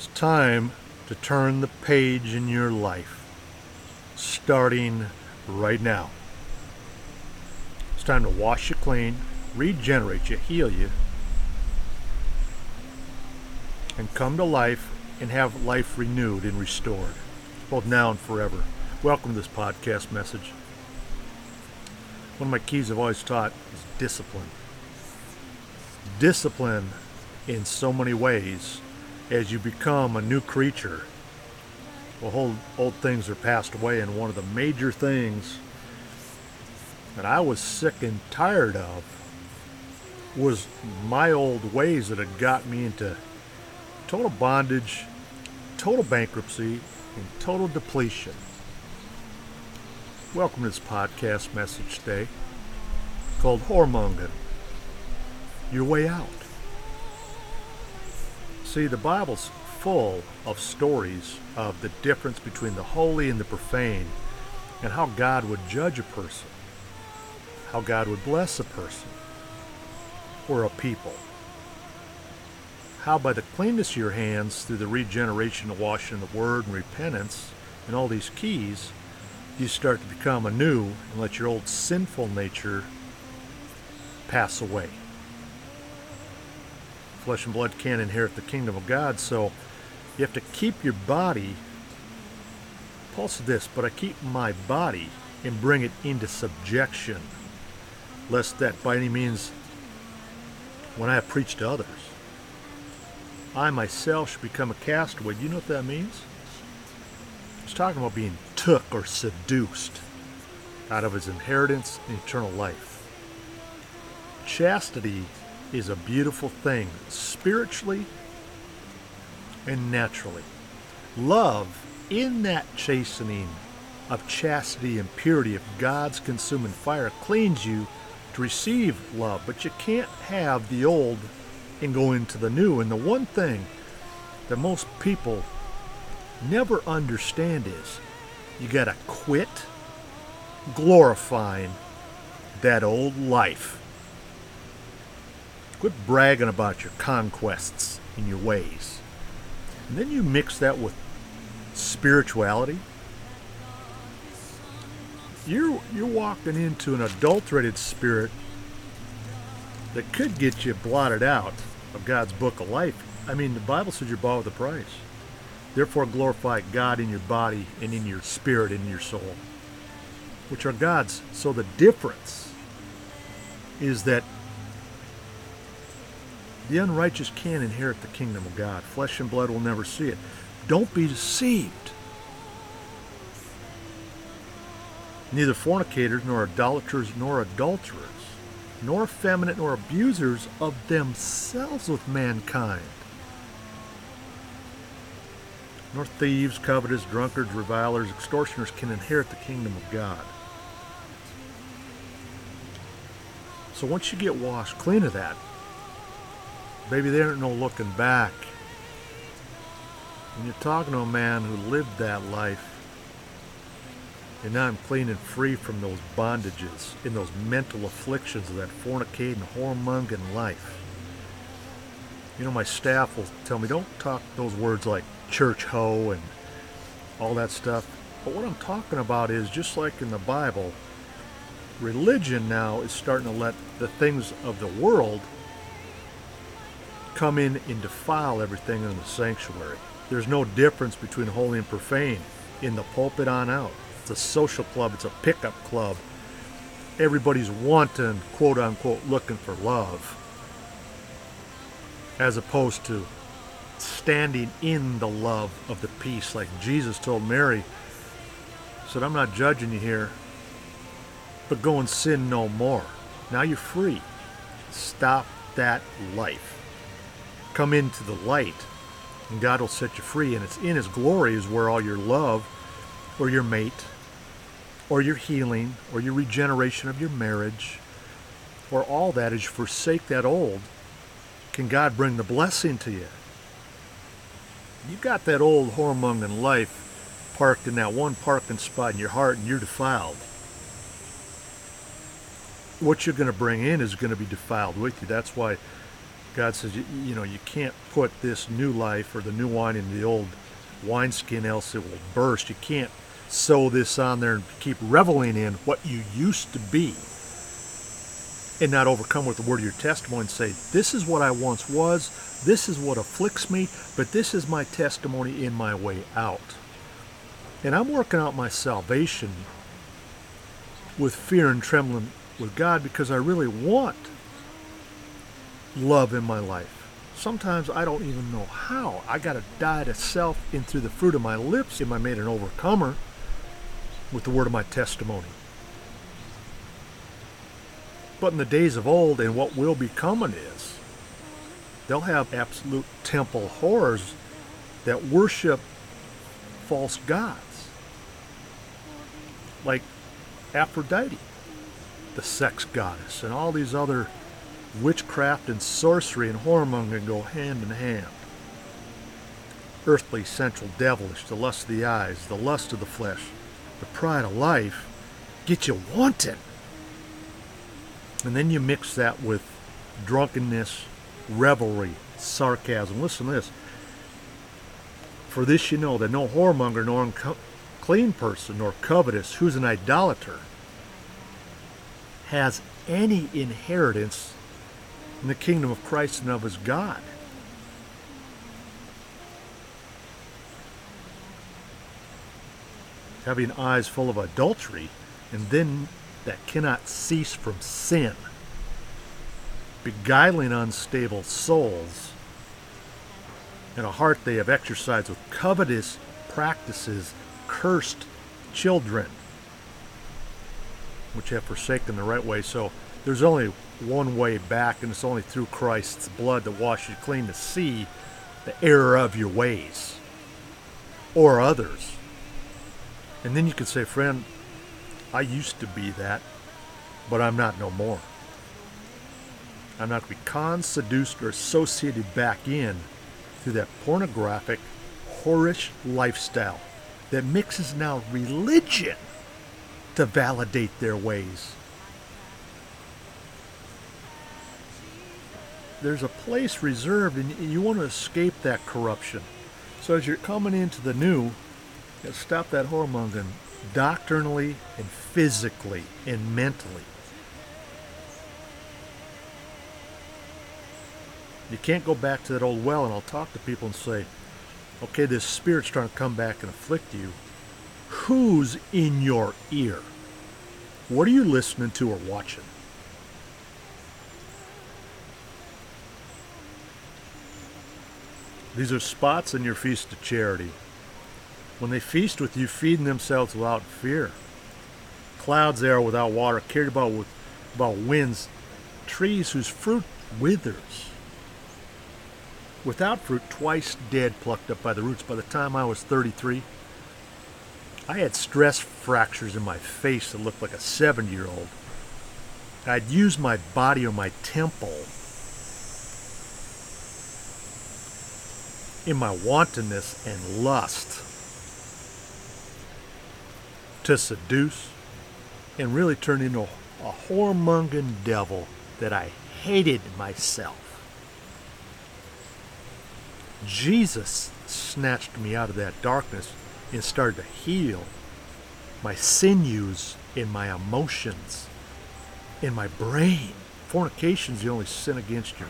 It's time to turn the page in your life, starting right now. It's time to wash you clean, regenerate you, heal you, and come to life and have life renewed and restored, both now and forever. Welcome to this podcast message. One of my keys I've always taught is discipline. Discipline in so many ways as you become a new creature. Well, old, old things are passed away, and one of the major things that I was sick and tired of was my old ways that had got me into total bondage, total bankruptcy, and total depletion. Welcome to this podcast message today called Whoremongering Your Way Out. See, the Bible's full of stories of the difference between the holy and the profane and how God would judge a person, how God would bless a person or a people. How by the cleanness of your hands through the regeneration, the washing of the word and repentance and all these keys, you start to become anew and let your old sinful nature pass away. Flesh and blood can't inherit the kingdom of God, so you have to keep your body. Paul said this, but I keep my body and bring it into subjection, lest that by any means, when I have preached to others, I myself should become a castaway. Do you know what that means? He's talking about being took or seduced out of his inheritance and eternal life. Chastity is a beautiful thing, spiritually and naturally. Love, in that chastening of chastity and purity of God's consuming fire, cleans you to receive love. But you can't have the old and go into the new. And the one thing that most people never understand is you got to quit glorifying that old life. Quit bragging about your conquests and your ways. And then you mix that with spirituality. You're, you're walking into an adulterated spirit that could get you blotted out of God's book of life. I mean, the Bible says you're bought with a price. Therefore, glorify God in your body and in your spirit and in your soul, which are God's. So the difference is that the unrighteous can't inherit the kingdom of God. Flesh and blood will never see it. Don't be deceived. Neither fornicators, nor idolaters, nor adulterers, nor effeminate, nor abusers of themselves with mankind nor thieves, covetous, drunkards, revilers, extortioners can inherit the kingdom of God. So once you get washed clean of that, baby, there ain't no looking back. When you're talking to a man who lived that life, and now I'm clean and free from those bondages and those mental afflictions of that fornicating, whoremongering life. You know, my staff will tell me, don't talk those words like church hoe and all that stuff. But what I'm talking about is just like in the Bible, religion now is starting to let the things of the world come in and defile everything in the sanctuary. There's no difference between holy and profane in the pulpit on out. It's a social club, it's a pickup club. Everybody's wanting, quote unquote, looking for love, as opposed to standing in the love of the peace, like Jesus told Mary. Said, I'm not judging you here, but go and sin no more. Now you're free. Stop that life. Come into the light, and God will set you free. And it's in His glory is where all your love, or your mate, or your healing, or your regeneration of your marriage, or all that is forsake that old. Can God bring the blessing to you? You've got that old whoremongering life parked in that one parking spot in your heart and you're defiled, what you're going to bring in is going to be defiled with you. That's why God says, you, you know, you can't put this new life or the new wine in the old wineskin, else it will burst. You can't sew this on there and keep reveling in what you used to be and not overcome with the word of your testimony and say, This is what I once was, this is what afflicts me, but this is my testimony in my way out. And I'm working out my salvation with fear and trembling with God because I really want love in my life. Sometimes I don't even know how. I got to die to self in through the fruit of my lips. Am I made an overcomer with the word of my testimony? But in the days of old, and what will be coming is, they'll have absolute temple horrors that worship false gods, like Aphrodite, the sex goddess, and all these other witchcraft and sorcery and whoremongering go hand in hand. Earthly, sensual, devilish, the lust of the eyes, the lust of the flesh, the pride of life get you wanting. And then you mix that with drunkenness, revelry, sarcasm. Listen to this. For this you know that no whoremonger nor unclean person nor covetous who's an idolater has any inheritance in the kingdom of Christ and of his God. Having eyes full of adultery, and then that cannot cease from sin, beguiling unstable souls, and a heart they have exercised with covetous practices, cursed children, which have forsaken the right way. So there's only one way back, and it's only through Christ's blood that washes you clean to see the error of your ways or others. And then you can say, friend, I used to be that, but I'm not no more. I'm not to be con, seduced, or associated back in through that pornographic, whorish lifestyle that mixes now religion to validate their ways. There's a place reserved and you want to escape that corruption. So as you're coming into the new, stop that whoremongering doctrinally and physically and mentally. You can't go back to that old well and I'll talk to people and say, okay, this spirit's trying to come back and afflict you. Who's in your ear? What are you listening to or watching? These are spots in your feast of charity. When they feast with you, feeding themselves without fear. Clouds they are without water, carried about with about winds, trees whose fruit withers. Without fruit, twice dead, plucked up by the roots. By the time I was 33, I had stress fractures in my face that looked like a seven year old. I'd used my body or my temple in my wantonness and lust to seduce and really turn into a whoremongering devil that I hated myself. Jesus snatched me out of that darkness and started to heal my sinews in my emotions, in my brain. Fornication is the only sin against your,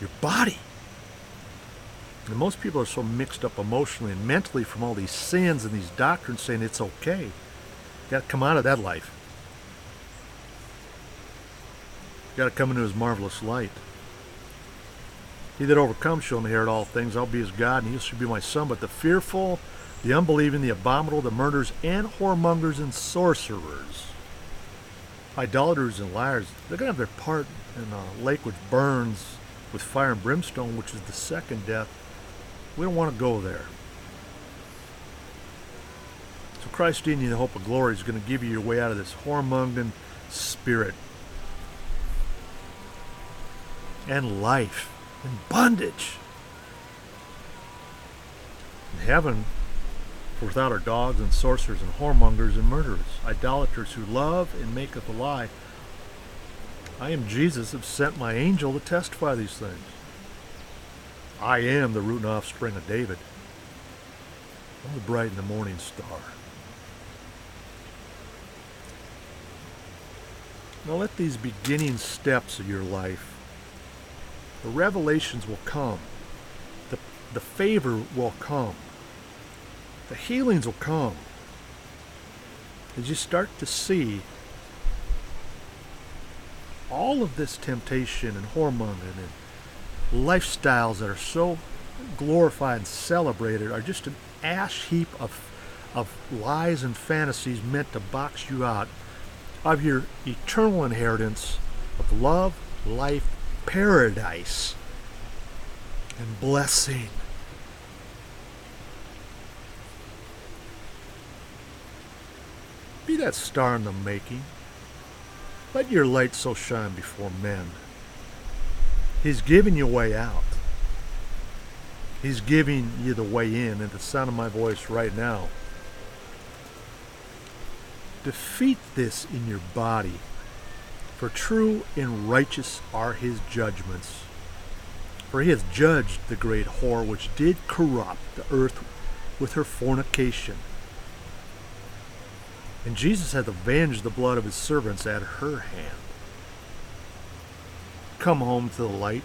your body. And most people are so mixed up emotionally and mentally from all these sins and these doctrines saying it's okay. You got to come out of that life. You got to come into his marvelous light. He that overcomes shall inherit all things. I'll be his God, and he shall be my son. But the fearful, the unbelieving, the abominable, the murderers, and whoremongers and sorcerers, idolaters and liars, they're going to have their part in a lake which burns with fire and brimstone, which is the second death. We don't want to go there. So Christ in you, the hope of glory, is going to give you your way out of this whoremongering spirit and life and bondage. In heaven, for without our dogs and sorcerers and whoremongers and murderers, idolaters who love and maketh a lie, I am Jesus, have sent my angel to testify these things. I am the root and offspring of David. I'm the bright and the morning star. Now let these beginning steps of your life, the revelations will come, the, the favor will come, the healings will come. As you start to see all of this temptation and whoremongering and lifestyles that are so glorified and celebrated are just an ash heap of, of lies and fantasies meant to box you out of your eternal inheritance of love, life, paradise, and blessing. Be that star in the making. Let your light so shine before men. He's giving you a way out. He's giving you the way in at the sound of my voice right now. Defeat this in your body, for true and righteous are his judgments. For he has judged the great whore which did corrupt the earth with her fornication. And Jesus hath avenged the blood of his servants at her hand. Come home to the light.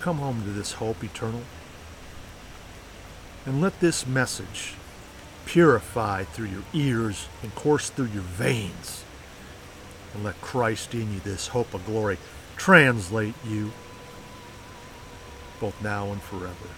Come home to this hope eternal. And let this message purify through your ears and course through your veins. And let Christ in you, this hope of glory, translate you both now and forever.